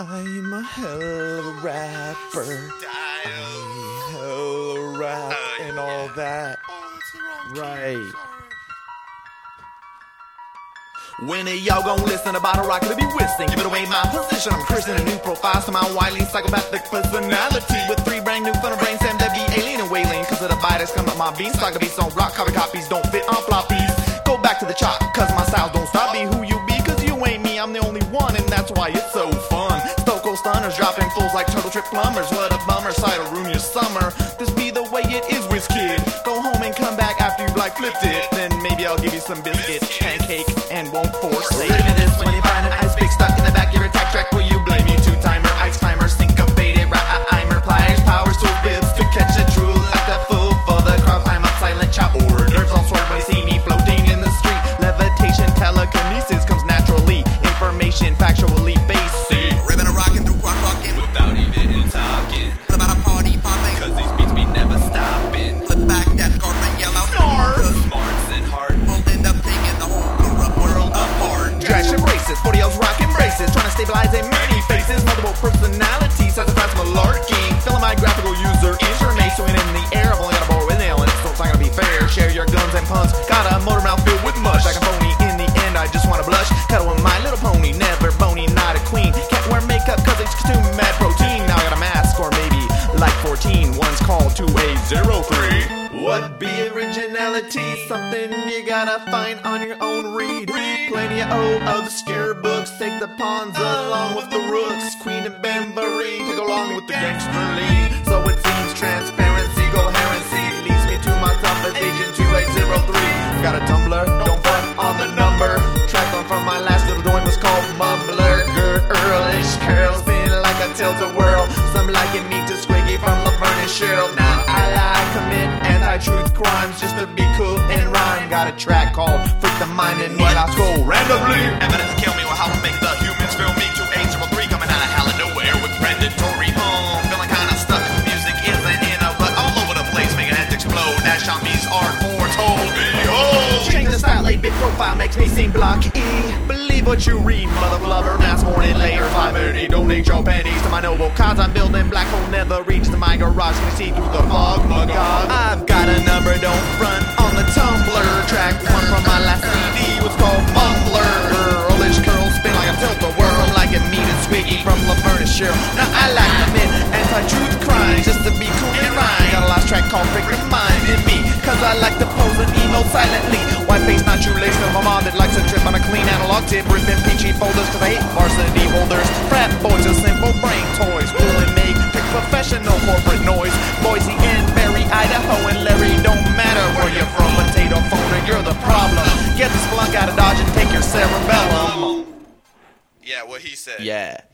I'm a hell of a rapper. Style. Hell of a rap Oh, and all that. Oh, that's the wrong key. Right. When are y'all gon' listen about a rocket to be whistling? Give it away my position. I'm Christian, a new profile to my wily psychopathic personality. With three brand new fun brain, Sam Debbie, alien and wailing. Cause of the biters come up my beanstalk, the beats on rock, copy copies don't fit on floppies. Go back to the chop, cause my styles don't stop. Be who you be, cause you ain't me, I'm the only one, and that's why it's so like turtle trip plumbers. What a bummer, side will ruin your summer. This be the way it is, whiz kid. Go home and come back after you've like flipped it. Then maybe I'll give you some biscuit, 40 rockin' braces, trying to stabilize a many faces, multiple personalities, as a fast malarking, filling my graphical user swinging in the air, I've only got a bow with nail, and it's not gonna be fair. Share your guns and puns, got a motor mouth filled with mush, like a phony. In the end, I just wanna blush, cuddle with my little pony, never bony, not a queen. Can't wear makeup cause it's too mad protein. Now I got a mask, or maybe like 14, one's called 2a03. What be originality? Something you gotta find on your own read. read. Plenty of O Take the pawns along with the rooks. Queen and to go along with the gangster lead. So it seems transparency, coherency leads me to my toughest agent 2a03. Got a Tumblr, don't front on the number. Track on from my last little joint was called Mumbler. Girlish curls spin like a Tilt-A-Whirl. Some liken me to Squiggy from Laverne and Shirley. Now I lie, commit anti-truth crimes just to be cool and rhyme. Got a track called Freak the Mind and what I scroll randomly. Evidence profile makes me seem block E. Believe what you read, mother flubber. Mass morning layer 530. Donate your pennies to my noble cause. I'm building black hole, never reach to my garage. Can see through the fog, my god? I've got a number, don't front on the Tumblr. Track one from my last CD was called Mumbler. Girlish curls spin like a tilt whirl, like a mean and squiggy from Laverne and Shirley. Now I like commit anti-truth crimes just to be cool and rhyme. Got a last track called Freak the Mind in me, cause I like to pose and emo silently. White face, not shoelace, and my mom that likes to trip on a clean analog tip, ripping peachy folders to I hate varsity holders. Frat boys are simple brain toys, cool and make pick professional corporate noise. Boise and Barry, Idaho, and Larry, don't matter where you're from, potato phone, and you're the problem. Get the splunk out of Dodge and take your cerebellum. Yeah, what he said. Yeah.